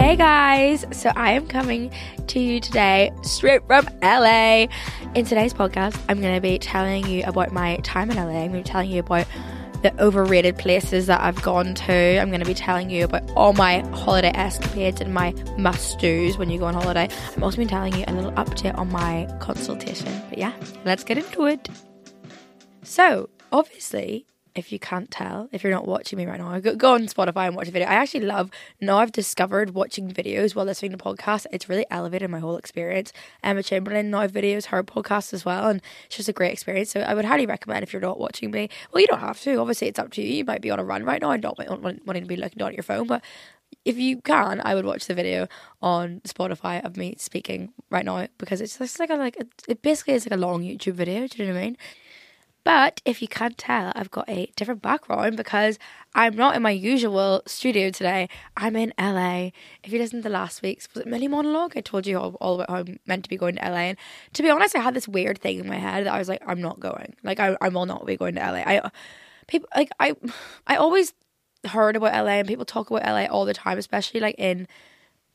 Hey guys, so I am coming to you today straight from LA. In today's podcast, I'm going to be telling you about my time in LA. I'm going to be telling you about the overrated places that I've gone to. I'm going to be telling you about all my holiday escapades and my must do's when you go on holiday. I'm also going to be telling you a little update on my consultation. But yeah, let's get into it. So, obviously, if you can't tell, if you're not watching me right now, go, go on Spotify and watch a video. I actually love, now I've discovered watching videos while listening to podcasts. It's really elevated my whole experience. Emma Chamberlain now videos, her podcast as well, and it's just a great experience. So I would highly recommend if you're not watching me. Well, you don't have to. Obviously, it's up to you. You might be on a run right now and not wanting to be looking down at your phone, but if you can, I would watch the video on Spotify of me speaking right now because it's just like a like it basically is like a long YouTube video. Do you know what I mean? But if you can't tell, I've got a different background because I'm not in my usual studio today. I'm in LA. If you listened to last week's was it mini monologue, I told you all, all about how I'm meant to be going to LA. And to be honest, I had this weird thing in my head that I was like, I'm not going. Like I, I will not be going to LA. I people like I I always heard about LA and people talk about LA all the time, especially like in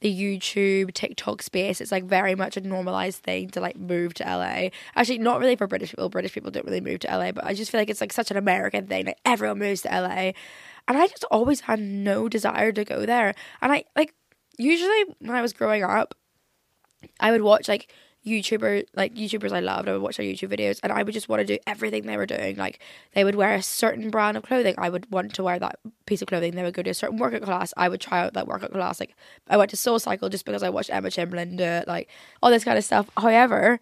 the YouTube, TikTok space, it's like very much a normalized thing to like move to LA. Actually, not really for British people. British people don't really move to LA, but I just feel like it's like such an American thing. Like everyone moves to LA. And I just always had no desire to go there. And I like usually when I was growing up, I would watch like YouTuber like YouTubers I loved. I would watch their YouTube videos and I would just want to do everything they were doing. Like they would wear a certain brand of clothing. I would want to wear that piece of clothing. They would go to a certain workout class. I would try out that workout class. Like I went to Soul Cycle just because I watched Emma Chamberlain do it, like all this kind of stuff. However,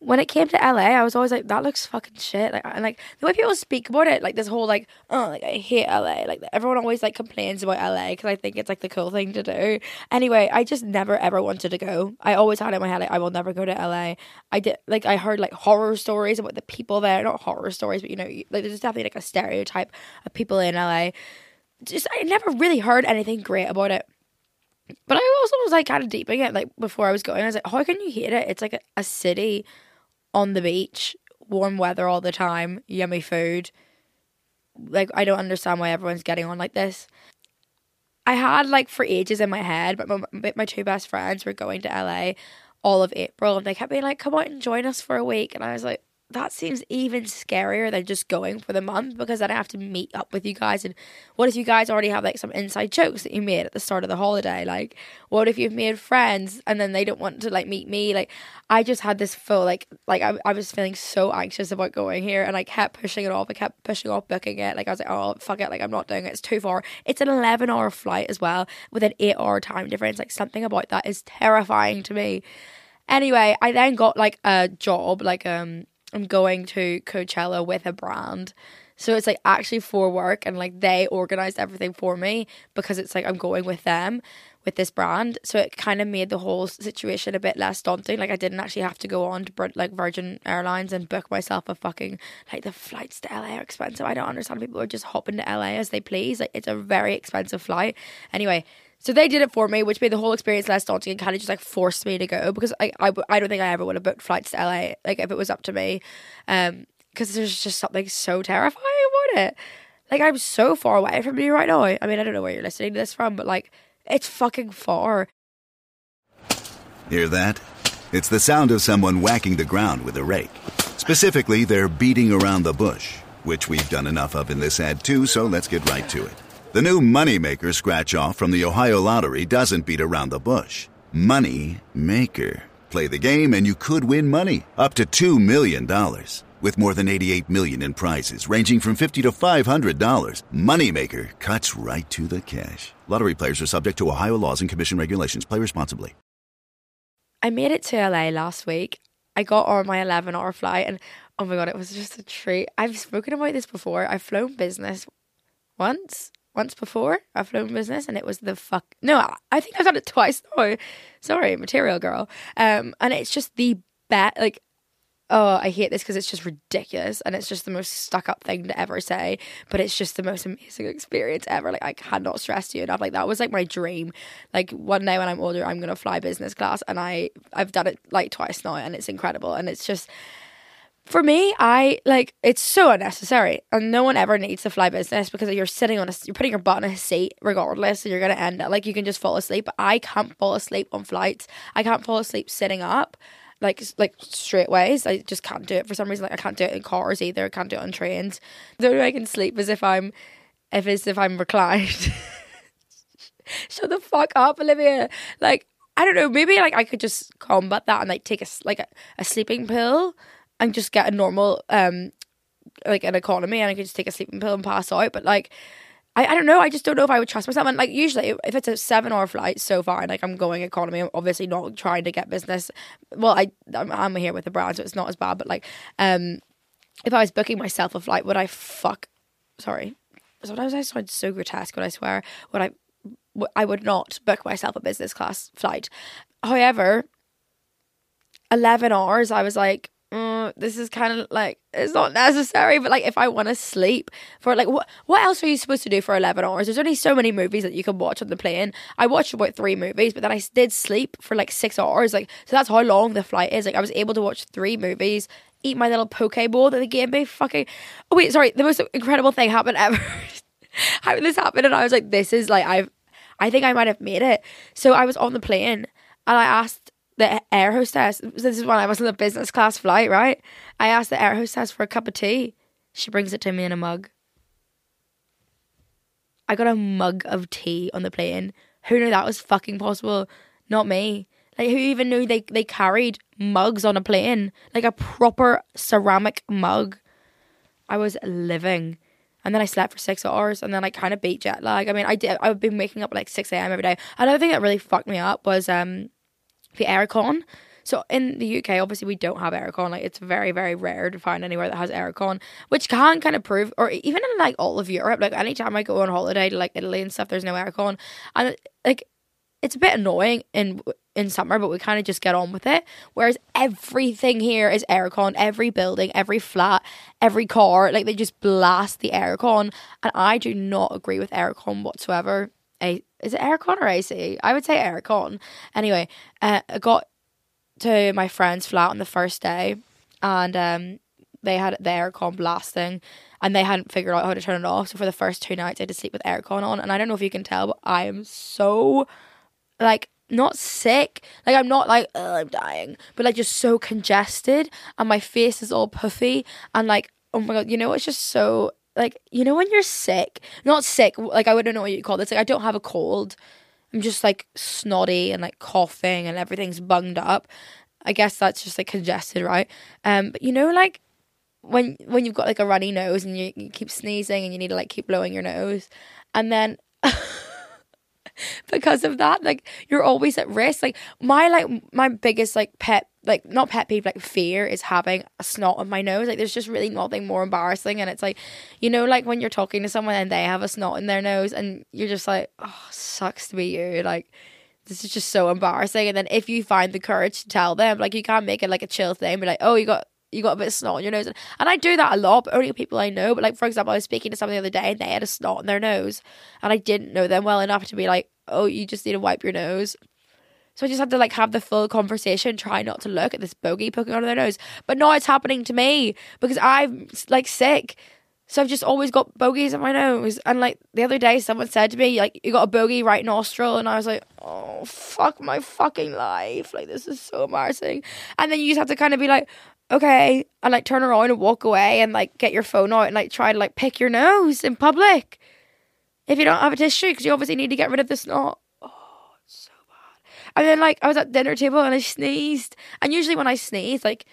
when it came to LA, I was always like, that looks fucking shit. Like, and like the way people speak about it, like this whole like, oh, like I hate LA. Like everyone always like complains about LA because I think it's like the cool thing to do. Anyway, I just never ever wanted to go. I always had in my head like I will never go to LA. I did like I heard like horror stories about the people there, not horror stories, but you know, like there's definitely like a stereotype of people in LA. Just I never really heard anything great about it. But I also was like kind of deeping it like before I was going. I was like, oh, how can you hate it? It's like a, a city on the beach, warm weather all the time, yummy food. Like I don't understand why everyone's getting on like this. I had like for ages in my head, but my, my two best friends were going to LA all of April, and they kept being like, "Come out and join us for a week," and I was like, that seems even scarier than just going for the month because then I have to meet up with you guys. And what if you guys already have like some inside jokes that you made at the start of the holiday? Like, what if you've made friends and then they don't want to like meet me? Like, I just had this full like like I, I was feeling so anxious about going here and I kept pushing it off. I kept pushing off booking it. Like I was like, oh fuck it, like I'm not doing it. It's too far. It's an eleven hour flight as well with an eight hour time difference. Like something about that is terrifying to me. Anyway, I then got like a job, like um I'm going to Coachella with a brand. So it's like actually for work and like they organized everything for me because it's like I'm going with them with this brand. So it kind of made the whole situation a bit less daunting. Like I didn't actually have to go on to like Virgin Airlines and book myself a fucking like the flights to LA are expensive. I don't understand people are just hopping to LA as they please. Like it's a very expensive flight. Anyway, so they did it for me, which made the whole experience less daunting and kind of just like forced me to go because I, I, I don't think I ever would have booked flights to LA like if it was up to me, um, because there's just something so terrifying about it. Like I'm so far away from you right now. I mean, I don't know where you're listening to this from, but like it's fucking far. Hear that? It's the sound of someone whacking the ground with a rake. Specifically, they're beating around the bush, which we've done enough of in this ad too. So let's get right to it. The new Moneymaker scratch off from the Ohio Lottery doesn't beat around the bush. Money Maker. Play the game and you could win money up to $2 million. With more than 88 million in prizes ranging from 50 to $500, Moneymaker cuts right to the cash. Lottery players are subject to Ohio laws and commission regulations. Play responsibly. I made it to LA last week. I got on my 11 hour flight and oh my god, it was just a treat. I've spoken about this before. I've flown business once once before. I've flown business and it was the fuck. No, I think I've done it twice. No, sorry, material girl. Um, and it's just the bet. Like, oh, I hate this because it's just ridiculous and it's just the most stuck up thing to ever say. But it's just the most amazing experience ever. Like, I cannot stress you enough. Like, that was like my dream. Like, one day when I'm older, I'm gonna fly business class, and I I've done it like twice now, and it's incredible. And it's just for me, I like it's so unnecessary, and no one ever needs to fly business because you're sitting on a you're putting your butt in a seat regardless, and you're gonna end up like you can just fall asleep. But I can't fall asleep on flights. I can't fall asleep sitting up, like like straight ways. I just can't do it for some reason. Like I can't do it in cars either. I can't do it on trains. The only way I can sleep is if I'm if it's if I'm reclined. Shut the fuck up, Olivia. Like I don't know. Maybe like I could just combat that and like take a like a, a sleeping pill and just get a normal um like an economy and I could just take a sleeping pill and pass out. But like I, I don't know, I just don't know if I would trust myself. And like usually if it's a seven hour flight so and like I'm going economy, I'm obviously not trying to get business. Well, I I'm, I'm here with the brand, so it's not as bad. But like um if I was booking myself a flight, would I fuck sorry. Sometimes I sound so grotesque when I swear. Would I I would not book myself a business class flight. However, 11 hours, I was like, mm, this is kind of like it's not necessary but like if i want to sleep for like what what else are you supposed to do for 11 hours? There's only so many movies that you can watch on the plane. I watched about three movies but then i did sleep for like six hours like so that's how long the flight is. Like i was able to watch three movies eat my little poke bowl that they gave me fucking oh wait sorry the most incredible thing happened ever how did this happened and i was like this is like i've i think i might have made it. So i was on the plane and i asked the air hostess. This is when I was on the business class flight, right? I asked the air hostess for a cup of tea. She brings it to me in a mug. I got a mug of tea on the plane. Who knew that was fucking possible? Not me. Like who even knew they they carried mugs on a plane? Like a proper ceramic mug. I was living. And then I slept for six hours and then I kind of beat jet lag. I mean, I did I've been waking up like six AM every day. Another thing that really fucked me up was um aircon. So in the UK, obviously we don't have aircon. Like it's very, very rare to find anywhere that has aircon, which can kind of prove, or even in like all of Europe. Like anytime I go on holiday to like Italy and stuff, there's no aircon, and like it's a bit annoying in in summer, but we kind of just get on with it. Whereas everything here is aircon, every building, every flat, every car, like they just blast the aircon, and I do not agree with aircon whatsoever. A is it aircon or AC? I would say aircon. Anyway, uh, I got to my friend's flat on the first day, and um, they had the aircon blasting, and they hadn't figured out how to turn it off. So for the first two nights, I had to sleep with aircon on, and I don't know if you can tell, but I am so like not sick. Like I'm not like I'm dying, but like just so congested, and my face is all puffy, and like oh my god, you know it's just so like you know when you're sick, not sick. Like I wouldn't know what you call this. Like I don't have a cold. I'm just like snotty and like coughing and everything's bunged up. I guess that's just like congested, right? Um, but you know, like when when you've got like a runny nose and you, you keep sneezing and you need to like keep blowing your nose, and then because of that, like you're always at risk. Like my like my biggest like pet like not pet peeve like fear is having a snot on my nose. Like there's just really nothing more embarrassing. And it's like you know like when you're talking to someone and they have a snot in their nose and you're just like oh sucks to be you. Like this is just so embarrassing. And then if you find the courage to tell them like you can't make it like a chill thing be like oh you got you got a bit of snot on your nose. And I do that a lot but only people I know. But like for example I was speaking to someone the other day and they had a snot in their nose and I didn't know them well enough to be like oh you just need to wipe your nose so I just had to like have the full conversation, try not to look at this bogey poking out of their nose. But now it's happening to me because I'm like sick. So I've just always got bogies in my nose. And like the other day, someone said to me, like, you got a bogey right nostril. And I was like, oh, fuck my fucking life. Like, this is so embarrassing. And then you just have to kind of be like, okay. And like turn around and walk away and like get your phone out and like try to like pick your nose in public. If you don't have a tissue, because you obviously need to get rid of the snot. And then like I was at dinner table and I sneezed. And usually when I sneeze, like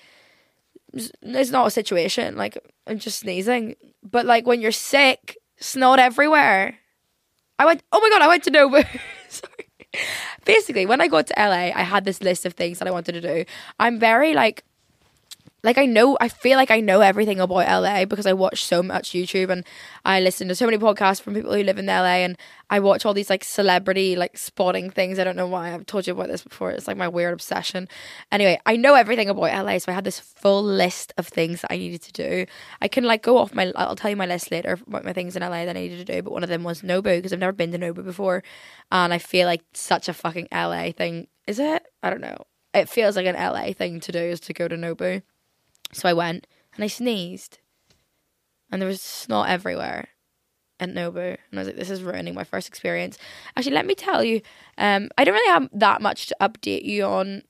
it's not a situation. Like I'm just sneezing. But like when you're sick, snot everywhere. I went. Oh my god! I went to Nobu. Sorry. Basically, when I got to LA, I had this list of things that I wanted to do. I'm very like like I know I feel like I know everything about LA because I watch so much YouTube and I listen to so many podcasts from people who live in LA and I watch all these like celebrity like spotting things. I don't know why I've told you about this before. It's like my weird obsession. Anyway, I know everything about LA, so I had this full list of things that I needed to do. I can like go off my I'll tell you my list later about my things in LA that I needed to do, but one of them was Nobu because I've never been to Nobu before and I feel like such a fucking LA thing. Is it? I don't know. It feels like an LA thing to do is to go to Nobu. So I went and I sneezed, and there was snot everywhere at Nobu, and I was like, "This is ruining my first experience." Actually, let me tell you, um, I don't really have that much to update you on,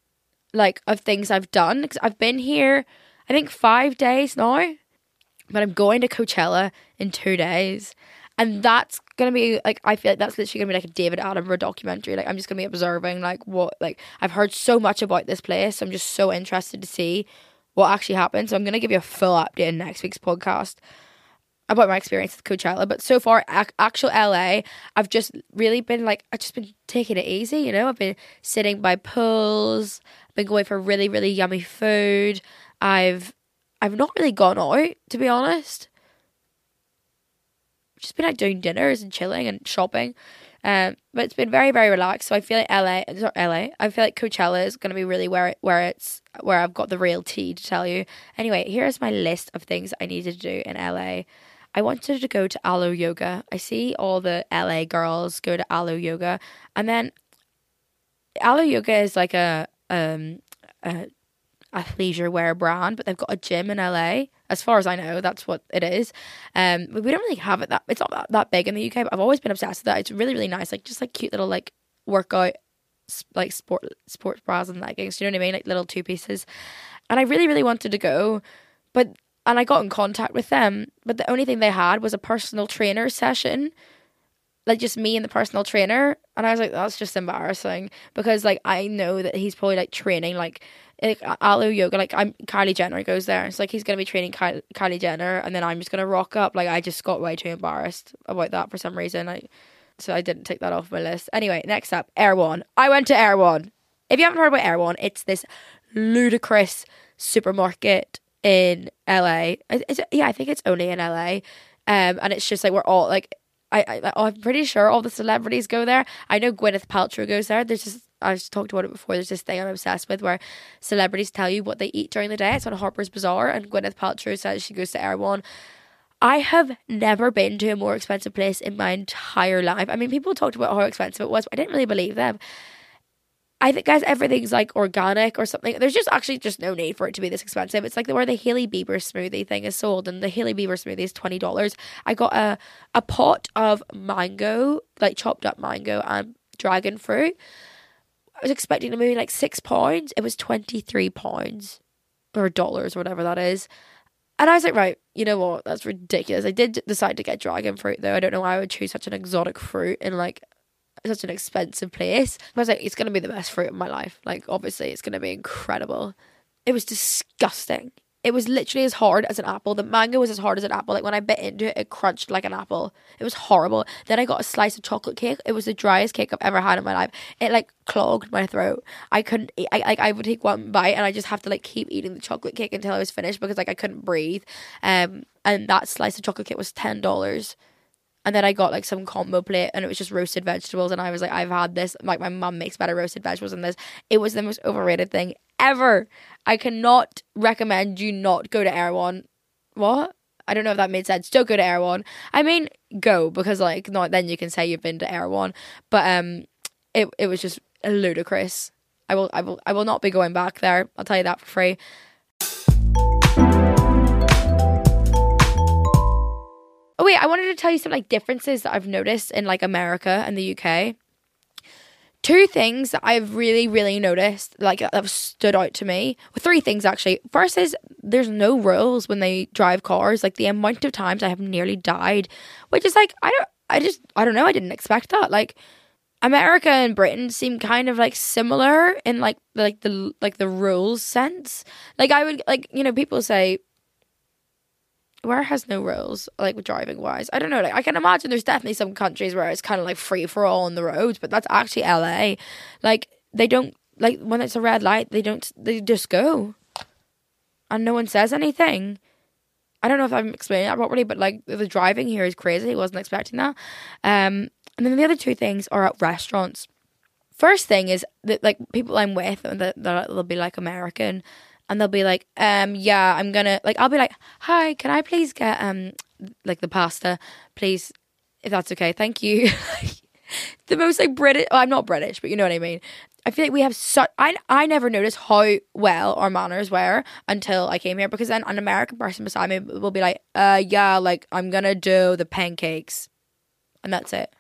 like of things I've done because I've been here, I think five days now, but I'm going to Coachella in two days, and that's gonna be like I feel like that's literally gonna be like a David Attenborough documentary. Like I'm just gonna be observing like what like I've heard so much about this place. So I'm just so interested to see what actually happened. So I'm gonna give you a full update in next week's podcast about my experience with Coachella. But so far, ac- actual LA, I've just really been like I've just been taking it easy. You know, I've been sitting by pools. Been going for really really yummy food. I've I've not really gone out to be honest just been like doing dinners and chilling and shopping. Um, but it's been very very relaxed. So I feel like LA, not LA. I feel like Coachella is going to be really where it, where it's where I've got the real tea to tell you. Anyway, here's my list of things I needed to do in LA. I wanted to go to Alo Yoga. I see all the LA girls go to Alo Yoga, and then Alo Yoga is like a um a athleisure wear brand, but they've got a gym in LA. As far as I know, that's what it is. Um, we don't really have it that it's not that, that big in the UK. But I've always been obsessed with that. It's really really nice, like just like cute little like workout like sport sports bras and leggings. You know what I mean? Like little two pieces. And I really really wanted to go, but and I got in contact with them, but the only thing they had was a personal trainer session like just me and the personal trainer and i was like that's just embarrassing because like i know that he's probably like training like like Alo yoga like i'm kylie jenner goes there it's like he's gonna be training Ky- kylie jenner and then i'm just gonna rock up. Like i just got way too embarrassed about that for some reason like so i didn't take that off my list. Anyway next up erewhon i went to erewhon if you haven't heard about erewhon it's this ludicrous supermarket in la yeah i think it's only in la um, and it's just like we're all like I, I I'm pretty sure all the celebrities go there. I know Gwyneth Paltrow goes there. There's just I've talked about it before. There's this thing I'm obsessed with where celebrities tell you what they eat during the day. It's on Harper's Bazaar, and Gwyneth Paltrow says she goes to Erewhon. I have never been to a more expensive place in my entire life. I mean, people talked about how expensive it was, but I didn't really believe them. I think, guys, everything's like organic or something. There's just actually just no need for it to be this expensive. It's like the, where the Hailey Bieber smoothie thing is sold, and the Hailey Bieber smoothie is twenty dollars. I got a a pot of mango, like chopped up mango and dragon fruit. I was expecting to maybe like six pounds. It was twenty three pounds or dollars or whatever that is. And I was like, right, you know what? That's ridiculous. I did decide to get dragon fruit though. I don't know why I would choose such an exotic fruit in like such an expensive place. I was like, it's gonna be the best fruit of my life. Like, obviously, it's gonna be incredible. It was disgusting. It was literally as hard as an apple. The mango was as hard as an apple. Like when I bit into it, it crunched like an apple. It was horrible. Then I got a slice of chocolate cake. It was the driest cake I've ever had in my life. It like clogged my throat. I couldn't. Eat, I like I would take one bite and I just have to like keep eating the chocolate cake until I was finished because like I couldn't breathe. Um, and that slice of chocolate cake was ten dollars. And then I got like some combo plate and it was just roasted vegetables. And I was like, I've had this. Like, my mum makes better roasted vegetables than this. It was the most overrated thing ever. I cannot recommend you not go to Erewhon. What? I don't know if that made sense. Don't go to Erewhon. I mean, go because like not then you can say you've been to Erewhon. But um, it it was just ludicrous. I will I will I will not be going back there. I'll tell you that for free. Oh wait, I wanted to tell you some like differences that I've noticed in like America and the UK. Two things that I've really, really noticed, like that have stood out to me. Well, three things actually. First is there's no rules when they drive cars. Like the amount of times I have nearly died, which is like I don't, I just, I don't know. I didn't expect that. Like America and Britain seem kind of like similar in like like the like the rules sense. Like I would like you know people say where has no rules like driving wise i don't know like i can imagine there's definitely some countries where it's kind of like free for all on the roads but that's actually la like they don't like when it's a red light they don't they just go. And no one says anything. I don't know if i'm explaining that properly but like the driving here is crazy. I wasn't expecting that. Um and then the other two things are at restaurants. First thing is that like people i'm with and that they'll be like american and they'll be like, um, yeah, I'm gonna like I'll be like, hi, can I please get um like the pasta, please, if that's okay, thank you. the most like British. Well, I'm not British, but you know what I mean. I feel like we have such. I I never noticed how well our manners were until I came here because then an American person beside me will be like, "Uh, yeah, like I'm gonna do the pancakes," and that's it.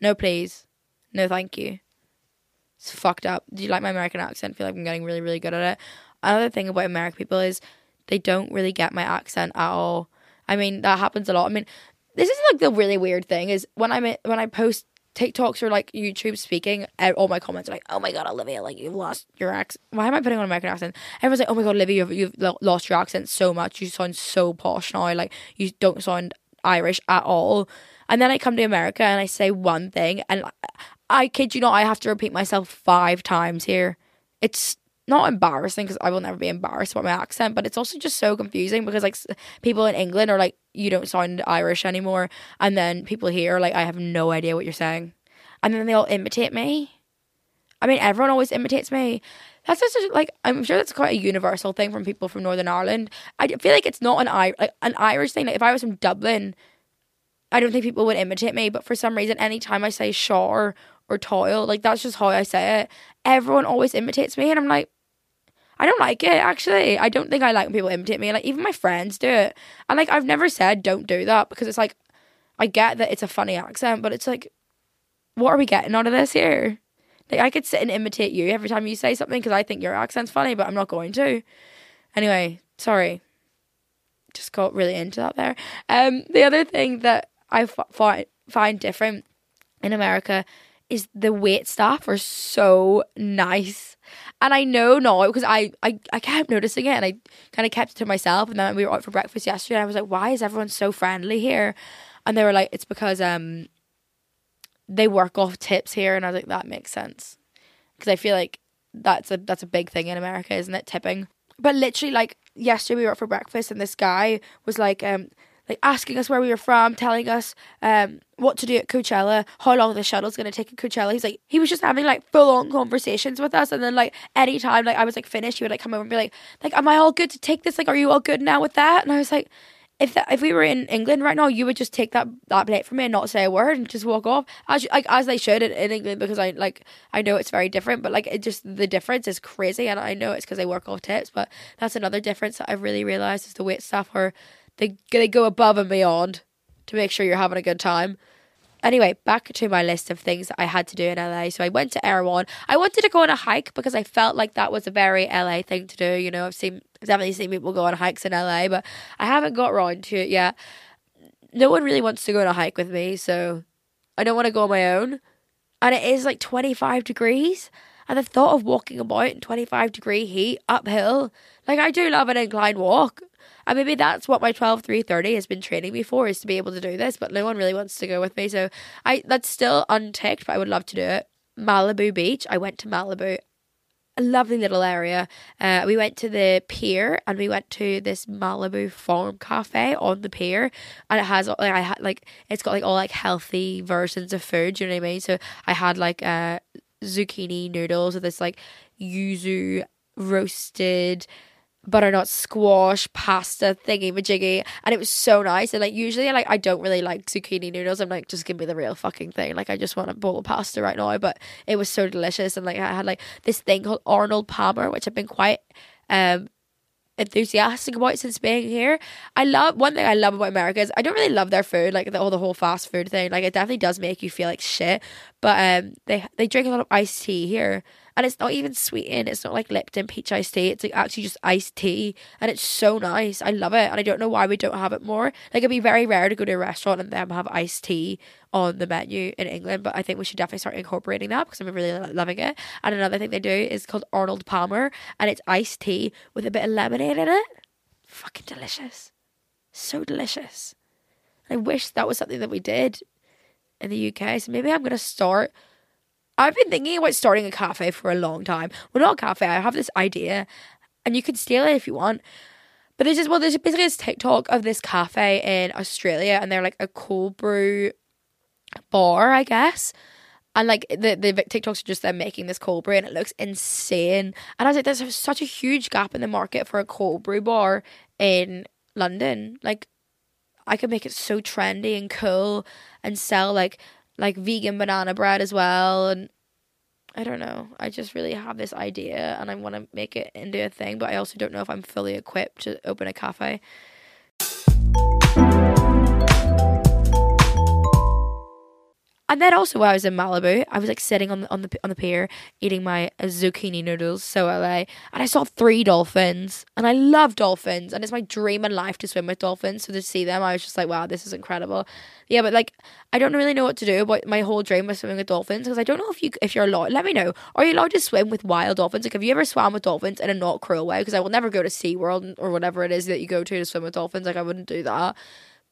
No, please, no, thank you. It's fucked up. Do you like my American accent? I feel like I'm getting really, really good at it. Another thing about American people is they don't really get my accent at all. I mean, that happens a lot. I mean, this is like the really weird thing is when I'm when I post TikToks or like YouTube speaking, all my comments are like, "Oh my god, Olivia, like you've lost your accent." Why am I putting on an American accent? Everyone's like, "Oh my god, Olivia, you've, you've lost your accent so much. You sound so posh now. Like you don't sound Irish at all." And then I come to America and I say one thing, and I kid you not, I have to repeat myself five times here. It's not embarrassing because I will never be embarrassed about my accent, but it's also just so confusing because like people in England are like, you don't sound Irish anymore, and then people here are like, I have no idea what you're saying, and then they all imitate me. I mean, everyone always imitates me. That's just like I'm sure that's quite a universal thing from people from Northern Ireland. I feel like it's not an I like an Irish thing. Like if I was from Dublin, I don't think people would imitate me. But for some reason, anytime I say shower or toil, like that's just how I say it. Everyone always imitates me, and I'm like, I don't like it actually. I don't think I like when people imitate me. Like even my friends do it. And like I've never said don't do that because it's like I get that it's a funny accent, but it's like what are we getting out of this here? Like I could sit and imitate you every time you say something because I think your accent's funny, but I'm not going to. Anyway, sorry. Just got really into that there. Um, the other thing that I find find different in America is the wait staff are so nice. And I know now because I, I, I kept noticing it and I kind of kept it to myself. And then we were out for breakfast yesterday. And I was like, why is everyone so friendly here? And they were like, it's because um they work off tips here. And I was like, that makes sense. Because I feel like that's a that's a big thing in America, isn't it? Tipping. But literally, like yesterday, we were out for breakfast, and this guy was like, um, like asking us where we were from, telling us um, what to do at Coachella, how long the shuttle's gonna take at Coachella. He's like he was just having like full on conversations with us and then like anytime like I was like finished, he would like come over and be like, like, Am I all good to take this? Like, are you all good now with that? And I was like, if that, if we were in England right now, you would just take that that plate from me and not say a word and just walk off as like as they should in, in England because I like I know it's very different, but like it just the difference is crazy and I know it's because they work off tips, but that's another difference that I've really realized is the wait staff are they they go above and beyond to make sure you're having a good time. Anyway, back to my list of things that I had to do in LA. So I went to Erewhon. I wanted to go on a hike because I felt like that was a very LA thing to do. You know, I've seen I've definitely seen people go on hikes in LA, but I haven't got around to it yet. No one really wants to go on a hike with me, so I don't want to go on my own. And it is like 25 degrees. And the thought of walking about in 25 degree heat uphill, like I do love an inclined walk. And maybe that's what my 12 330 has been training me for is to be able to do this, but no one really wants to go with me. So I that's still unticked, but I would love to do it. Malibu Beach. I went to Malibu. A lovely little area. Uh, we went to the pier and we went to this Malibu Farm Cafe on the pier, and it has like I had like it's got like all like healthy versions of food. You know what I mean? So I had like uh zucchini noodles with this like yuzu roasted butternut squash pasta thingy majiggy and it was so nice and like usually like I don't really like zucchini noodles I'm like just give me the real fucking thing like I just want a bowl of pasta right now but it was so delicious and like I had like this thing called Arnold Palmer which I've been quite um enthusiastic about since being here. I love one thing I love about America is I don't really love their food, like the, all the whole fast food thing. Like it definitely does make you feel like shit. But um, they they drink a lot of iced tea here, and it's not even sweetened. It's not like Lipton peach iced tea. It's like actually just iced tea, and it's so nice. I love it, and I don't know why we don't have it more. Like it'd be very rare to go to a restaurant and them have iced tea on the menu in England, but I think we should definitely start incorporating that because I'm really loving it. And another thing they do is called Arnold Palmer, and it's iced tea with a bit of lemonade in it. Fucking delicious, so delicious. I wish that was something that we did in the UK. So maybe I'm gonna start I've been thinking about starting a cafe for a long time. Well, not a cafe. I have this idea, and you can steal it if you want. But there's just well, there's basically this TikTok of this cafe in Australia, and they're like a cold brew bar, I guess. And like the the TikToks are just them making this cold brew, and it looks insane. And I was like, there's such a huge gap in the market for a cold brew bar in London. Like, I could make it so trendy and cool, and sell like like vegan banana bread as well. And I don't know. I just really have this idea and I want to make it into a thing, but I also don't know if I'm fully equipped to open a cafe. And then also while I was in Malibu, I was like sitting on the on the on the pier eating my uh, zucchini noodles, so LA, and I saw three dolphins, and I love dolphins, and it's my dream in life to swim with dolphins. So to see them, I was just like, wow, this is incredible. Yeah, but like I don't really know what to do about my whole dream was swimming with dolphins because I don't know if you if you're allowed. Let me know. Are you allowed to swim with wild dolphins? Like, have you ever swam with dolphins in a not cruel way? Because I will never go to SeaWorld or whatever it is that you go to to swim with dolphins. Like, I wouldn't do that,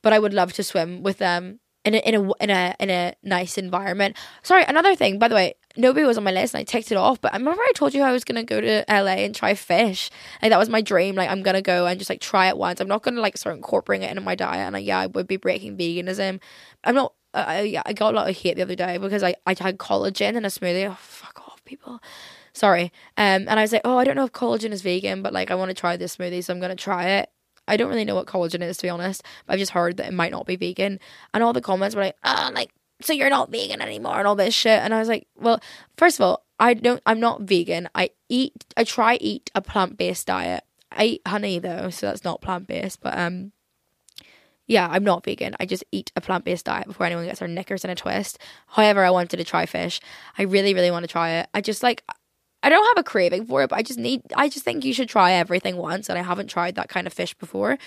but I would love to swim with them in a, in a in a in a nice environment. Sorry, another thing, by the way, nobody was on my list and I ticked it off. But I remember I told you I was gonna go to LA and try fish. Like that was my dream. Like I'm gonna go and just like try it once. I'm not gonna like start incorporating it into my diet. And like, yeah, I would be breaking veganism. I'm not. Uh, I, I got a lot of hate the other day because I I had collagen in a smoothie. Oh fuck off, people. Sorry. Um, and I was like, oh, I don't know if collagen is vegan, but like I want to try this smoothie, so I'm gonna try it. I don't really know what collagen is to be honest, but I've just heard that it might not be vegan. And all the comments were like, oh, like, so you're not vegan anymore and all this shit. And I was like, well, first of all, I don't, I'm not vegan. I eat, I try eat a plant based diet. I eat honey though, so that's not plant based, but um, yeah, I'm not vegan. I just eat a plant based diet before anyone gets their knickers in a twist. However, I wanted to try fish. I really, really want to try it. I just like I don't have a craving for it, but I just need I just think you should try everything once and I haven't tried that kind of fish before.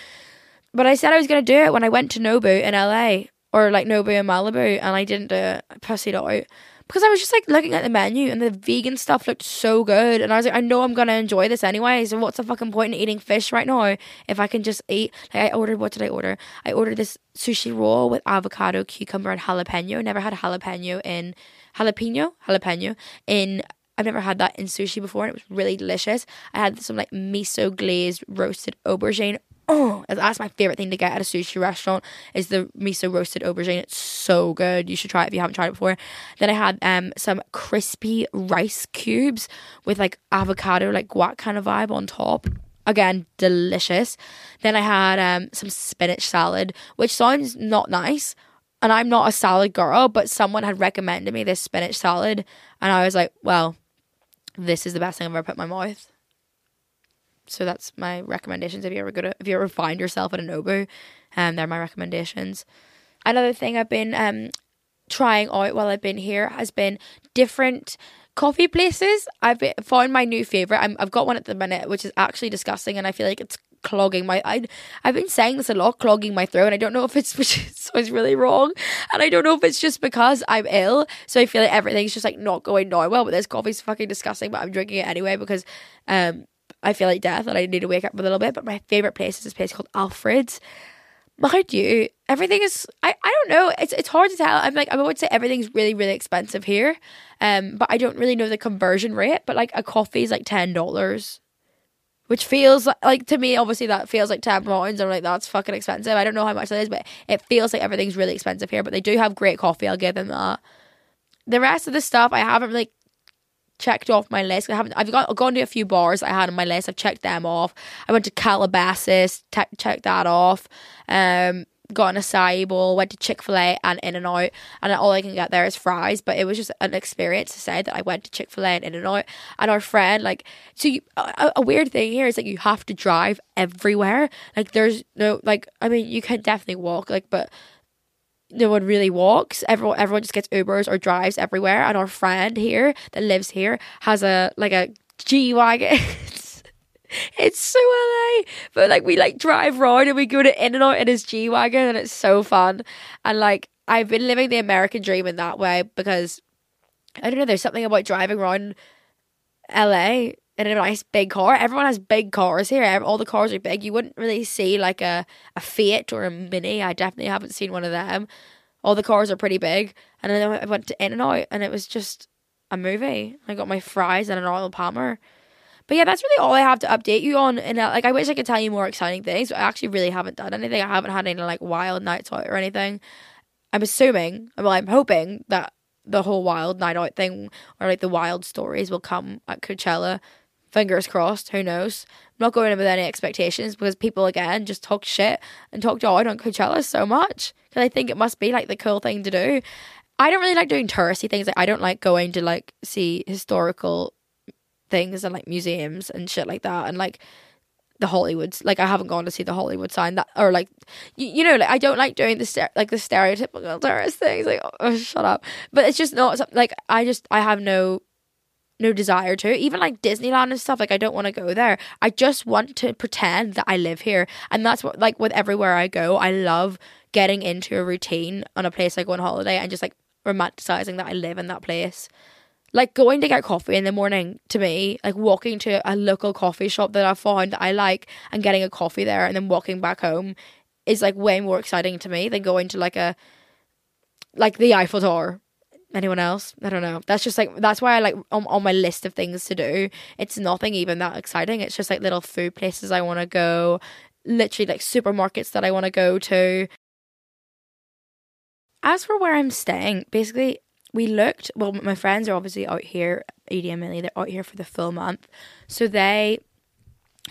But I said I was gonna do it when I went to Nobu in LA or like Nobu in Malibu and I didn't do it. I pussied out. Because I was just like looking at the menu and the vegan stuff looked so good and I was like, I know I'm gonna enjoy this anyway, so what's the fucking point in eating fish right now if I can just eat like I ordered what did I order? I ordered this sushi roll with avocado, cucumber and jalapeno. Never had jalapeno in jalapeno, jalapeno in I've never had that in sushi before and it was really delicious. I had some like miso glazed roasted aubergine. Oh, that's my favorite thing to get at a sushi restaurant is the miso roasted aubergine. It's so good. You should try it if you haven't tried it before. Then I had um some crispy rice cubes with like avocado, like guac kind of vibe on top. Again, delicious. Then I had um some spinach salad, which sounds not nice, and I'm not a salad girl, but someone had recommended me this spinach salad, and I was like, well, this is the best thing I've ever put in my mouth. So that's my recommendations. If you ever go to, if you ever find yourself at a Nobu, um, they're my recommendations. Another thing I've been um trying out while I've been here has been different coffee places. I've found my new favorite. i have got one at the minute, which is actually disgusting, and I feel like it's clogging my I I've been saying this a lot, clogging my throat, and I don't know if it's which really wrong. And I don't know if it's just because I'm ill. So I feel like everything's just like not going down well. But this coffee's fucking disgusting, but I'm drinking it anyway because um I feel like death and I need to wake up a little bit. But my favourite place is this place called Alfred's. Mind you, everything is I, I don't know. It's it's hard to tell. I'm like I would say everything's really, really expensive here. Um, but I don't really know the conversion rate. But like a coffee is like ten dollars which feels like, like to me obviously that feels like 10 pounds i'm like that's fucking expensive. I don't know how much that is but it feels like everything's really expensive here but they do have great coffee. I'll give them that. The rest of the stuff i haven't really checked off my list. I haven't i've got I've gone to a few bars i had on my list. I've checked them off. I went to calabasas te- checked that off. Um got an acai bowl, went to Chick fil A and In and Out, and all I can get there is fries. But it was just an experience to say that I went to Chick fil A and In and Out. And our friend, like, so you, a, a, weird thing here is like you have to drive everywhere. Like, there's no, like, I mean, you can definitely walk, like, but no one really walks. Everyone everyone just gets Ubers or drives everywhere. And our friend here that lives here has a like a G wagon. It's so LA. But like we like drive around and we go to In and Out in his G Wagon and it's so fun. And like I've been living the American dream in that way because I don't know, there's something about driving around LA in a nice big car. Everyone has big cars here. All the cars are big. You wouldn't really see like a, a Fiat or a Mini. I definitely haven't seen one of them. All the cars are pretty big. And then I went to In and Out and it was just a movie. I got my fries and an Arnold Palmer. But yeah, that's really all I have to update you on. And uh, like, I wish I could tell you more exciting things, I actually really haven't done anything. I haven't had any like wild nights out or anything. I'm assuming, well, I'm hoping that the whole wild night out thing or like the wild stories will come at Coachella. Fingers crossed. Who knows? I'm not going in with any expectations because people again just talk shit and talk down on Coachella so much because I think it must be like the cool thing to do. I don't really like doing touristy things. Like I don't like going to like see historical things and like museums and shit like that and like the Hollywoods. Like I haven't gone to see the Hollywood sign that or like you, you know like I don't like doing the like the stereotypical tourist things. Like oh, oh shut up. But it's just not like I just I have no no desire to even like Disneyland and stuff like I don't want to go there I just want to pretend that I live here and that's what like with everywhere I go I love getting into a routine on a place I go on holiday and just like romanticizing that I live in that place like going to get coffee in the morning to me like walking to a local coffee shop that I found that I like and getting a coffee there and then walking back home is like way more exciting to me than going to like a like the Eiffel Tower. Anyone else? I don't know. That's just like that's why i like on, on my list of things to do. It's nothing even that exciting. It's just like little food places i want to go literally like supermarkets that i want to go to. As for where i'm staying basically we looked well my friends are obviously out here edie and millie they're out here for the full month so they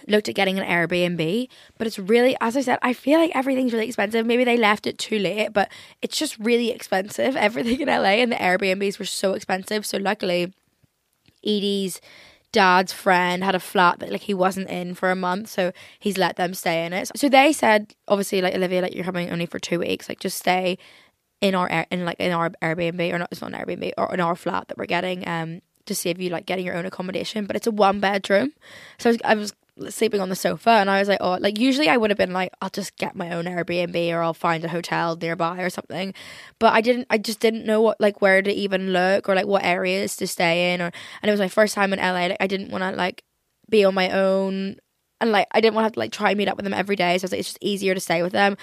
looked at getting an Airbnb, but it's really, as I said, I feel like everything's really expensive. Maybe they left it too late, but it's just really expensive. Everything in LA and the Airbnbs were so expensive. So luckily, Edie's dad's friend had a flat that like he wasn't in for a month, so he's let them stay in it. So they said, obviously, like Olivia, like you're coming only for two weeks, like just stay in our in like in our Airbnb or not, it's not an Airbnb or in our flat that we're getting um to save you like getting your own accommodation, but it's a one bedroom. So I was, I was sleeping on the sofa and I was like, oh, like usually I would have been like, I'll just get my own Airbnb or I'll find a hotel nearby or something. But I didn't, I just didn't know what, like, where to even look or like what areas to stay in. Or, and it was my first time in LA. Like, I didn't want to like be on my own and like, I didn't want to like try and meet up with them every day. So I was like, it's just easier to stay with them.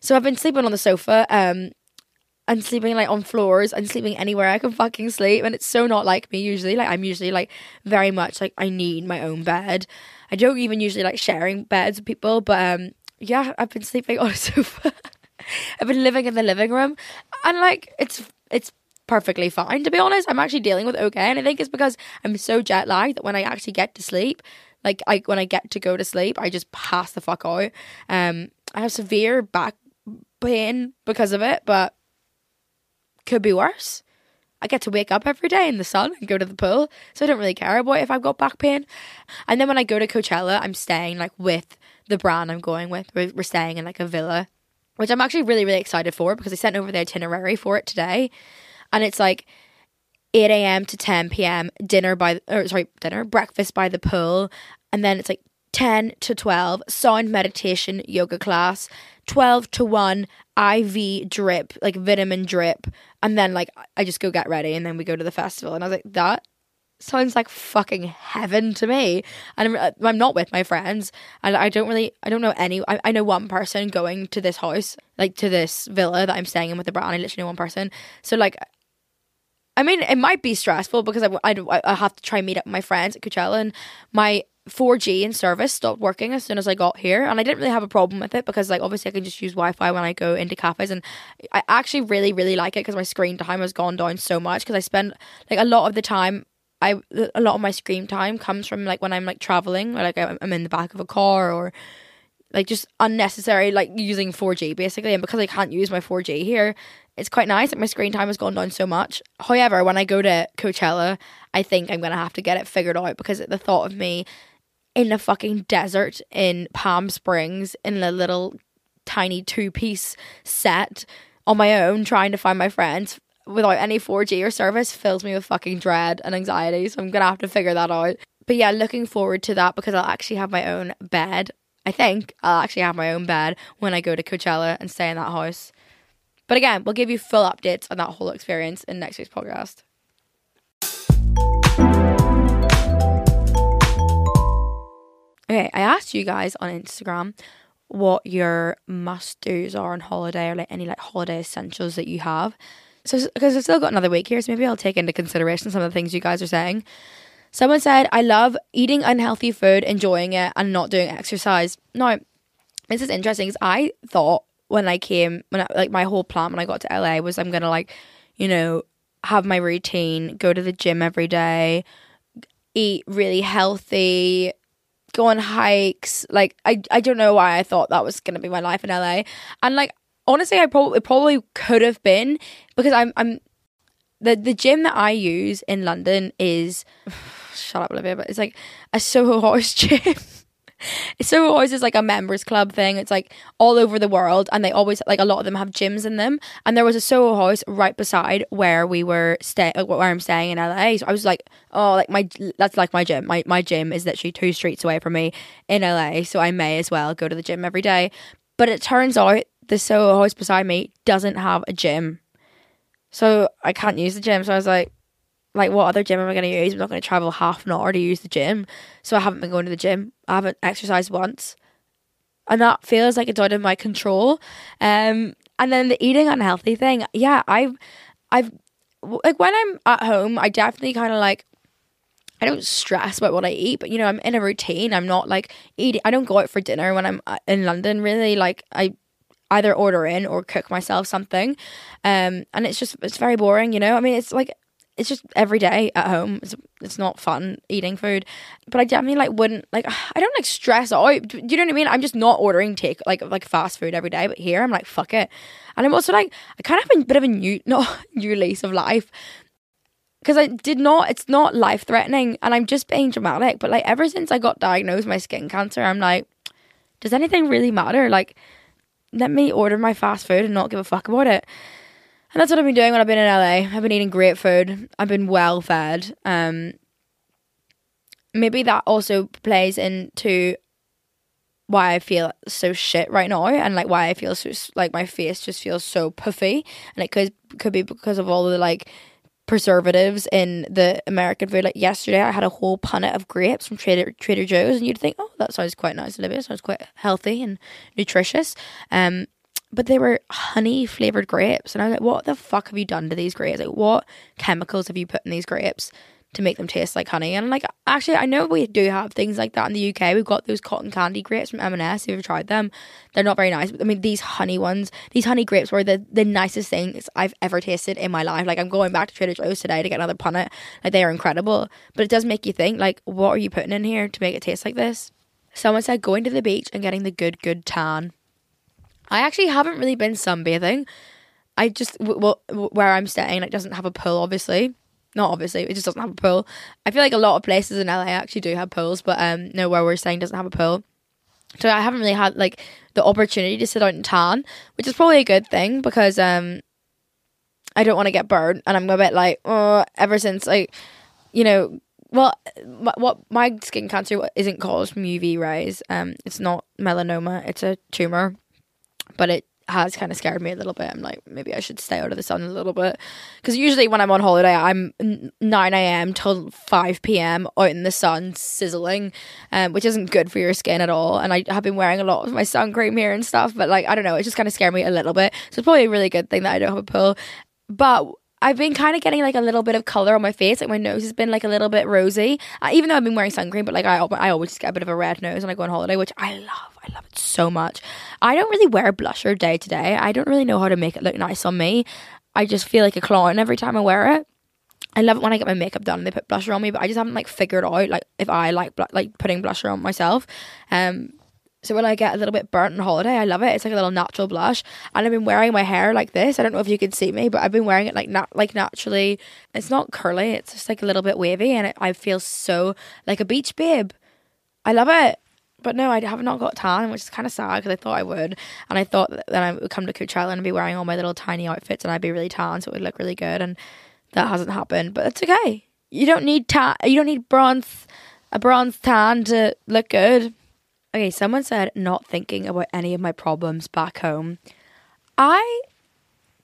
So I've been sleeping on the sofa. Um, and sleeping like on floors and sleeping anywhere I can fucking sleep. And it's so not like me usually. Like I'm usually like very much like I need my own bed. I don't even usually like sharing beds with people, but um, yeah, I've been sleeping on a sofa. I've been living in the living room, and like it's it's perfectly fine to be honest. I'm actually dealing with okay, and I think it's because I'm so jet lagged that when I actually get to sleep, like I when I get to go to sleep, I just pass the fuck out. Um, I have severe back pain because of it, but could be worse. I get to wake up every day in the sun and go to the pool, so I don't really care about if I've got back pain. And then when I go to Coachella, I'm staying like with the brand I'm going with. We're, staying in like a villa, which I'm actually really really excited for because I sent over the itinerary for it today, and it's like 8 a.m. to 10 p.m. dinner by or sorry dinner breakfast by the pool, and then it's like 10 to 12 sound meditation yoga class 12 to 1 IV drip, like vitamin drip, and then like I just go get ready and then we go to the festival. And I was like, that sounds like fucking heaven to me. And I'm, uh, I'm not with my friends, and I don't really, I don't know any. I, I know one person going to this house, like to this villa that I'm staying in with the brand. I literally know one person. So like. I mean, it might be stressful because I, I, I have to try and meet up with my friends at Coachella, and my 4G in service stopped working as soon as I got here, and I didn't really have a problem with it because, like, obviously, I can just use Wi Fi when I go into cafes, and I actually really, really like it because my screen time has gone down so much because I spend like a lot of the time. I a lot of my screen time comes from like when I'm like traveling or like I'm in the back of a car or like just unnecessary like using 4G basically and because I can't use my 4G here it's quite nice that my screen time has gone down so much however when I go to Coachella I think I'm gonna have to get it figured out because the thought of me in a fucking desert in Palm Springs in a little tiny two piece set on my own trying to find my friends without any 4G or service fills me with fucking dread and anxiety. So I'm gonna have to figure that out. But yeah, looking forward to that because I'll actually have my own bed. I think I'll actually have my own bed when I go to Coachella and stay in that house. But again, we'll give you full updates on that whole experience in next week's podcast. Okay, I asked you guys on Instagram what your must do's are on holiday or like any like holiday essentials that you have. So, because I've still got another week here, so maybe I'll take into consideration some of the things you guys are saying. Someone said, I love eating unhealthy food, enjoying it, and not doing exercise. No, this is interesting because I thought when I came, when I, like my whole plan when I got to LA was I'm gonna like, you know, have my routine, go to the gym every day, eat really healthy, go on hikes. Like I I don't know why I thought that was gonna be my life in LA. And like honestly, I probably probably could have been because I'm I'm the the gym that I use in London is shut up Olivia, but it's like a Soho House gym. Soho House is like a members club thing. It's like all over the world, and they always like a lot of them have gyms in them. And there was a Soho House right beside where we were staying, where I'm staying in LA. So I was like, oh, like my that's like my gym. My my gym is literally two streets away from me in LA, so I may as well go to the gym every day. But it turns out the Soho House beside me doesn't have a gym, so I can't use the gym. So I was like, like what other gym am I going to use? I'm not going to travel half an hour to use the gym. So I haven't been going to the gym. I haven't exercised once. And that feels like it's out of my control. Um, and then the eating unhealthy thing. Yeah, I've, I've, like when I'm at home, I definitely kind of like, I don't stress about what I eat, but you know, I'm in a routine. I'm not like eating, I don't go out for dinner when I'm uh, in London, really. Like, I either order in or cook myself something. Um, and it's just, it's very boring, you know? I mean, it's like, it's just every day at home. It's, it's not fun eating food, but I definitely like wouldn't like. I don't like stress out. Do you know what I mean? I'm just not ordering take like like fast food every day. But here I'm like fuck it, and I'm also like I kind of have a bit of a new not new lease of life because I did not. It's not life threatening, and I'm just being dramatic. But like ever since I got diagnosed with my skin cancer, I'm like, does anything really matter? Like, let me order my fast food and not give a fuck about it. And that's what I've been doing when I've been in LA. I've been eating great food. I've been well fed. Um, maybe that also plays into why I feel so shit right now and like why I feel so like my face just feels so puffy and it could could be because of all the like preservatives in the American food. Like yesterday, I had a whole punnet of grapes from Trader Trader Joe's, and you'd think, oh, that sounds quite nice, Olivia. Sounds quite healthy and nutritious. Um, but they were honey flavored grapes. And I was like, what the fuck have you done to these grapes? Like, what chemicals have you put in these grapes to make them taste like honey? And I'm like, actually, I know we do have things like that in the UK. We've got those cotton candy grapes from M&S. If you've tried them, they're not very nice. But I mean, these honey ones, these honey grapes were the, the nicest things I've ever tasted in my life. Like, I'm going back to Trader Joe's today to get another punnet. Like, they are incredible. But it does make you think, like, what are you putting in here to make it taste like this? Someone said going to the beach and getting the good, good tan. I actually haven't really been sunbathing. I just well where I'm staying, it doesn't have a pool. Obviously, not obviously, it just doesn't have a pool. I feel like a lot of places in LA actually do have pools, but um, no, where we're staying doesn't have a pool. So I haven't really had like the opportunity to sit out and tan, which is probably a good thing because um, I don't want to get burned, and I'm a bit like, oh, ever since like, you know, well, what my skin cancer isn't caused from UV rays. Um, it's not melanoma; it's a tumor but it has kind of scared me a little bit. I'm like, maybe I should stay out of the sun a little bit. Because usually when I'm on holiday, I'm 9 a.m. till 5 p.m. out in the sun, sizzling, um, which isn't good for your skin at all. And I have been wearing a lot of my sun cream here and stuff, but like, I don't know, it just kind of scared me a little bit. So it's probably a really good thing that I don't have a pool. But I've been kind of getting like a little bit of color on my face. Like my nose has been like a little bit rosy, uh, even though I've been wearing sun cream. But like I, I always get a bit of a red nose when I go on holiday, which I love. I love it so much. I don't really wear blusher day to day. I don't really know how to make it look nice on me. I just feel like a clown every time I wear it. I love it when I get my makeup done and they put blusher on me, but I just haven't like figured out like if I like bl- like putting blusher on myself. Um, so when I get a little bit burnt on holiday, I love it. It's like a little natural blush, and I've been wearing my hair like this. I don't know if you can see me, but I've been wearing it like not like naturally. It's not curly. It's just like a little bit wavy, and it, I feel so like a beach babe. I love it. But no, I have not got tan, which is kind of sad because I thought I would, and I thought that I would come to Coachella and be wearing all my little tiny outfits, and I'd be really tan, so it would look really good, and that hasn't happened. But it's okay. You don't need tan. You don't need bronze, a bronze tan to look good. Okay, someone said not thinking about any of my problems back home. I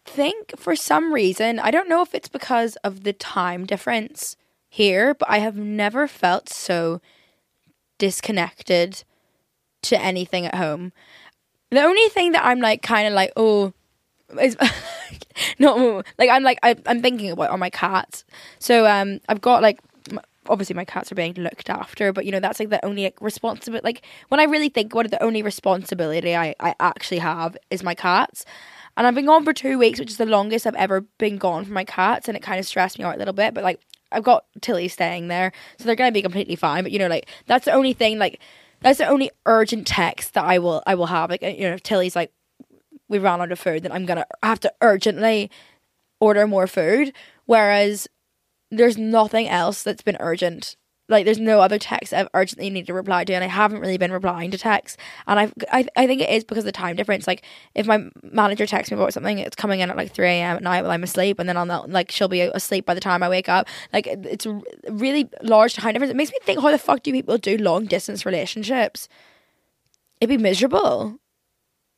think for some reason, I don't know if it's because of the time difference here, but I have never felt so disconnected to anything at home. The only thing that I'm like kind of like, oh, is not like I'm like I, I'm thinking about are my cats. So um, I've got like obviously my cats are being looked after, but you know that's like the only like, responsibility. Like when I really think what the only responsibility I I actually have is my cats. And I've been gone for two weeks, which is the longest I've ever been gone for my cats, and it kind of stressed me out a little bit. But like I've got Tilly staying there, so they're gonna be completely fine. But you know, like that's the only thing. Like that's the only urgent text that I will I will have. Like you know, if Tilly's like we ran out of food, then I'm gonna have to urgently order more food. Whereas there's nothing else that's been urgent. Like there's no other text I've urgently need to reply to, and I haven't really been replying to texts. And I've, I I think it is because of the time difference. Like if my manager texts me about something, it's coming in at like three a.m. at night while I'm asleep, and then that like she'll be asleep by the time I wake up. Like it's a really large time difference. It makes me think, how the fuck do people do long distance relationships? It'd be miserable.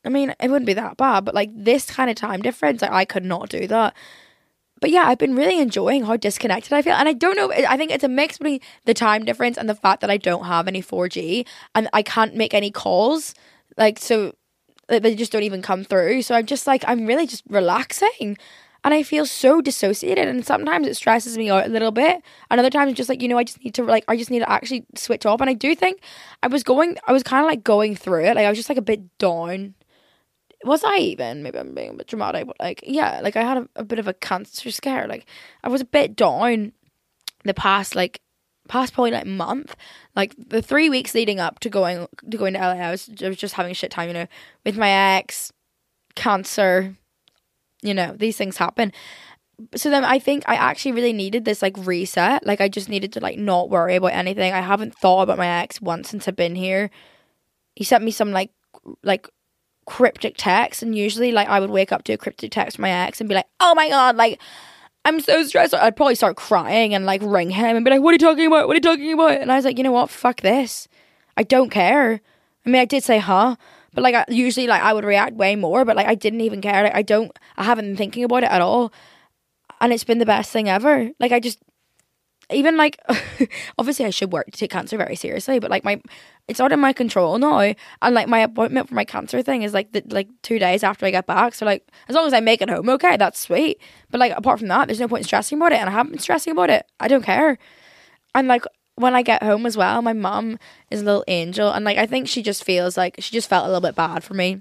I mean, it wouldn't be that bad, but like this kind of time difference, like I could not do that but yeah, I've been really enjoying how disconnected I feel. And I don't know, I think it's a mix between the time difference and the fact that I don't have any 4G and I can't make any calls. Like, so they just don't even come through. So I'm just like, I'm really just relaxing. And I feel so dissociated. And sometimes it stresses me out a little bit. And other times, just like, you know, I just need to, like, I just need to actually switch off. And I do think I was going, I was kind of like going through it. Like, I was just like a bit down was I even? Maybe I'm being a bit dramatic, but like, yeah, like I had a, a bit of a cancer scare. Like, I was a bit down the past, like, past probably like month. Like the three weeks leading up to going to going to LA, I was, I was just having a shit time, you know, with my ex, cancer, you know, these things happen. So then I think I actually really needed this like reset. Like I just needed to like not worry about anything. I haven't thought about my ex once since I've been here. He sent me some like like cryptic text and usually like I would wake up to a cryptic text from my ex and be like, "Oh my god, like I'm so stressed." I'd probably start crying and like ring him and be like, "What are you talking about? What are you talking about?" And I was like, "You know what? Fuck this. I don't care." I mean, I did say, "Huh?" But like I, usually like I would react way more, but like I didn't even care. Like I don't I haven't been thinking about it at all. And it's been the best thing ever. Like I just even like obviously I should work to take cancer very seriously, but like my it's out of my control now. And like my appointment for my cancer thing is like the, like two days after I get back. So like as long as I make it home, okay, that's sweet. But like apart from that, there's no point in stressing about it, and I haven't been stressing about it. I don't care. And like when I get home as well, my mum is a little angel, and like I think she just feels like she just felt a little bit bad for me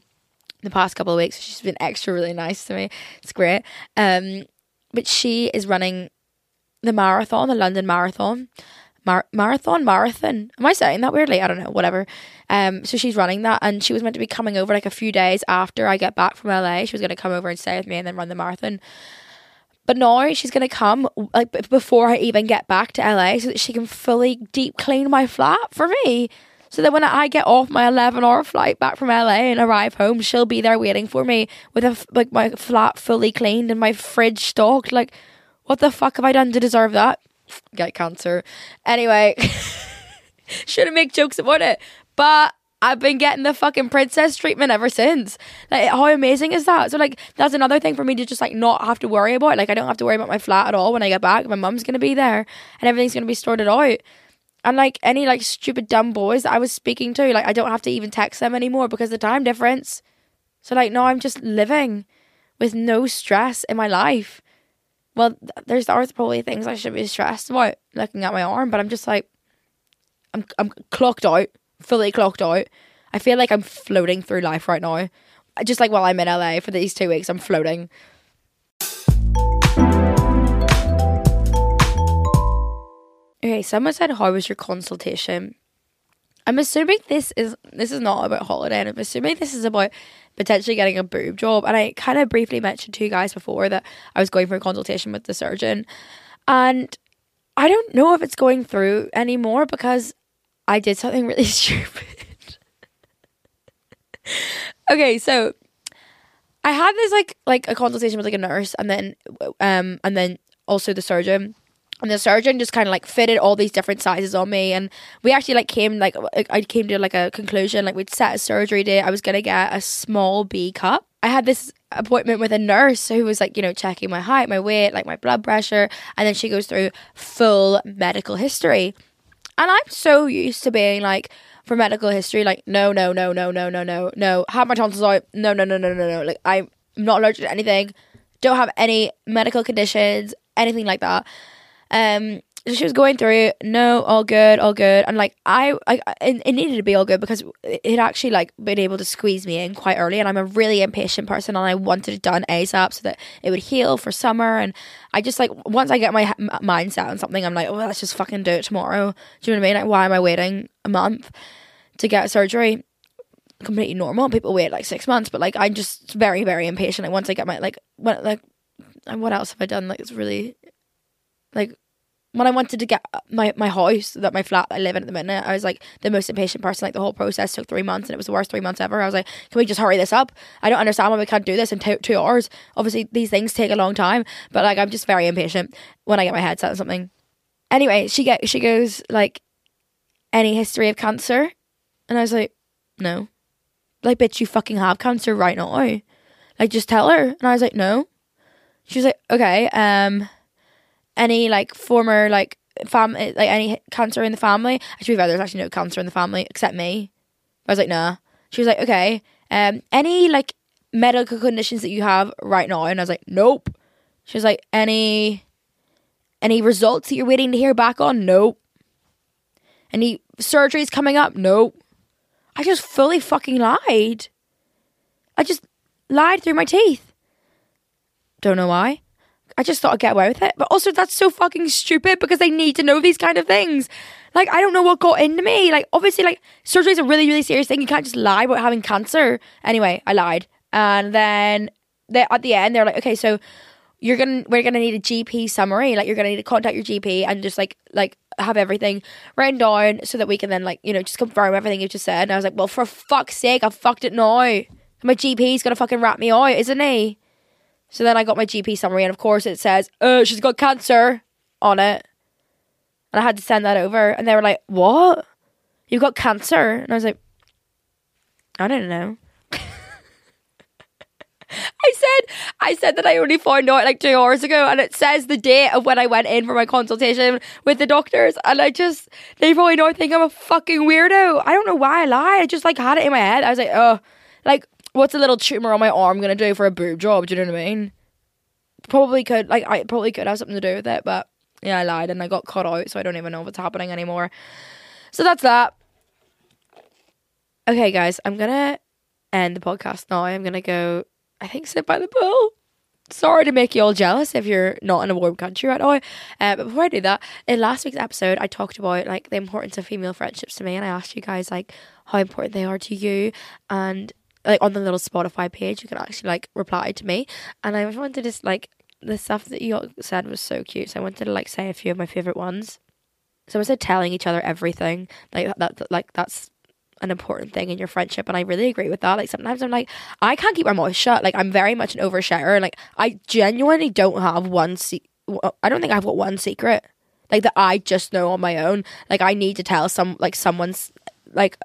the past couple of weeks. She's been extra really nice to me. It's great. Um, but she is running the marathon, the London Marathon. Mar- marathon, marathon. Am I saying that weirdly? I don't know. Whatever. Um, so she's running that, and she was meant to be coming over like a few days after I get back from LA. She was going to come over and stay with me and then run the marathon. But now she's going to come like before I even get back to LA, so that she can fully deep clean my flat for me. So that when I get off my 11 hour flight back from LA and arrive home, she'll be there waiting for me with a, like my flat fully cleaned and my fridge stocked. Like, what the fuck have I done to deserve that? Get cancer. Anyway, shouldn't make jokes about it. But I've been getting the fucking princess treatment ever since. Like, how amazing is that? So, like, that's another thing for me to just like not have to worry about. Like, I don't have to worry about my flat at all when I get back. My mum's gonna be there, and everything's gonna be sorted out. And like any like stupid dumb boys that I was speaking to, like I don't have to even text them anymore because the time difference. So like now I'm just living with no stress in my life well, there's there's probably things I should be stressed about looking at my arm, but I'm just like, I'm I'm clocked out, fully clocked out. I feel like I'm floating through life right now. Just like while I'm in LA for these two weeks, I'm floating. Okay, someone said, "How was your consultation?" I'm assuming this is this is not about holiday, and I'm assuming this is about potentially getting a boob job. And I kind of briefly mentioned to you guys before that I was going for a consultation with the surgeon, and I don't know if it's going through anymore because I did something really stupid. okay, so I had this like like a consultation with like a nurse, and then um and then also the surgeon and the surgeon just kind of like fitted all these different sizes on me and we actually like came like i came to like a conclusion like we'd set a surgery date i was gonna get a small b cup i had this appointment with a nurse who was like you know checking my height my weight like my blood pressure and then she goes through full medical history and i'm so used to being like for medical history like no no no no no no no no have my tonsils out no no no no no no like i'm not allergic to anything don't have any medical conditions anything like that um, so she was going through, no, all good, all good, and like I, I, it, needed to be all good because it actually like been able to squeeze me in quite early, and I'm a really impatient person, and I wanted it done ASAP so that it would heal for summer, and I just like once I get my mindset on something, I'm like, oh, let's just fucking do it tomorrow. Do you know what I mean? Like, why am I waiting a month to get surgery? Completely normal. People wait like six months, but like I'm just very, very impatient. Like once I get my like when like what else have I done? Like it's really like when I wanted to get my my house, that my flat I live in at the minute, I was like the most impatient person. Like the whole process took three months, and it was the worst three months ever. I was like, can we just hurry this up? I don't understand why we can't do this in two, two hours. Obviously, these things take a long time, but like I'm just very impatient when I get my head set on something. Anyway, she get she goes like, any history of cancer, and I was like, no, like bitch, you fucking have cancer right now. Like just tell her, and I was like, no. She was like, okay, um any like former like family like any cancer in the family. Actually, there's actually no cancer in the family except me. I was like, nah. She was like, okay. Um, any like medical conditions that you have right now? And I was like, nope. She was like, any any results that you're waiting to hear back on? Nope. Any surgeries coming up? Nope. I just fully fucking lied. I just lied through my teeth. Don't know why. I just thought I'd get away with it. But also, that's so fucking stupid because they need to know these kind of things. Like, I don't know what got into me. Like, obviously, like, surgery is a really, really serious thing. You can't just lie about having cancer. Anyway, I lied. And then they, at the end, they're like, okay, so you're gonna, we're gonna need a GP summary. Like, you're gonna need to contact your GP and just like, like, have everything written down so that we can then, like, you know, just confirm everything you just said. And I was like, well, for fuck's sake, I fucked it now. My GP's gonna fucking rat me out, isn't he? So then I got my GP summary, and of course it says, "Oh, she's got cancer" on it, and I had to send that over, and they were like, "What? You've got cancer?" And I was like, "I don't know." I said, I said that I only found out like two hours ago, and it says the date of when I went in for my consultation with the doctors, and I just they probably don't think I'm a fucking weirdo. I don't know why I lied. I just like had it in my head. I was like, oh, like what's a little tumor on my arm gonna do for a boob job? Do you know what I mean? Probably could like I probably could have something to do with it, but yeah, I lied and I got cut out, so I don't even know what's happening anymore. So that's that. Okay, guys, I'm gonna end the podcast now. I'm gonna go. I think sit by the pool. Sorry to make you all jealous if you're not in a warm country right now. Uh, but before I do that, in last week's episode, I talked about like the importance of female friendships to me, and I asked you guys like how important they are to you, and like on the little Spotify page, you can actually like reply to me. And I just wanted to just like the stuff that you said was so cute. So I wanted to like say a few of my favorite ones. So I said telling each other everything, like that, like that's an important thing in your friendship, and I really agree with that. Like sometimes I'm like, I can't keep my mouth shut. Like I'm very much an oversharer, and like I genuinely don't have one. Se- I don't think I've got one secret like that I just know on my own. Like I need to tell some like someone's like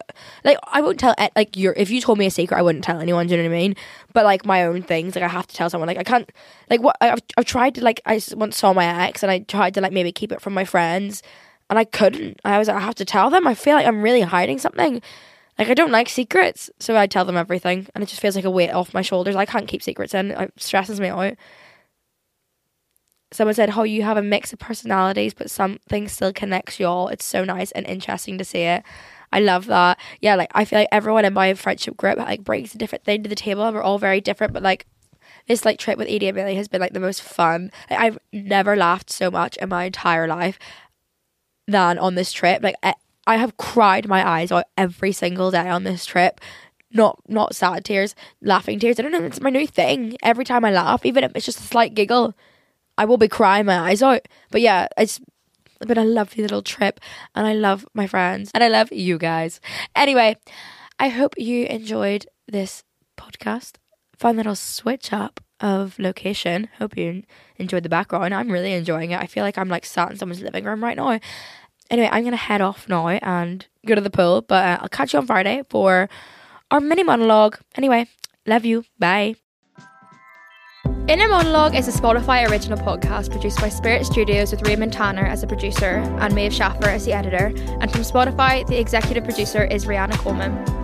like I won't tell eh, like your if you told me a secret I wouldn't tell anyone do you know what I mean? But like my own things like I have to tell someone like I can't like what I've, I've tried to like I once saw my ex and I tried to like maybe keep it from my friends and I couldn't. I was like, I have to tell them. I feel like I'm really hiding something. Like I don't like secrets so I tell them everything and it just feels like a weight off my shoulders. I can't keep secrets in. It stresses me out. Someone said how oh, you have a mix of personalities but something still connects you all it's so nice and interesting to see it I love that. Yeah, like I feel like everyone in my friendship group like brings a different thing to the table. and We're all very different, but like this like trip with Edie and Millie has been like the most fun. Like, I've never laughed so much in my entire life than on this trip. Like I, I have cried my eyes out every single day on this trip. Not not sad tears, laughing tears. I don't know. It's my new thing. Every time I laugh, even if it's just a slight giggle, I will be crying my eyes out. But yeah, it's been a lovely little trip and I love my friends and I love you guys. Anyway, I hope you enjoyed this podcast. Fun little switch up of location. Hope you enjoyed the background. I'm really enjoying it. I feel like I'm like sat in someone's living room right now. Anyway, I'm gonna head off now and go to the pool, but uh, I'll catch you on Friday for our mini monologue. Anyway, love you. Bye. Inner Monologue is a Spotify original podcast produced by Spirit Studios with Raymond Tanner as a producer and Maeve Schaffer as the editor. And from Spotify, the executive producer is Rihanna Coleman.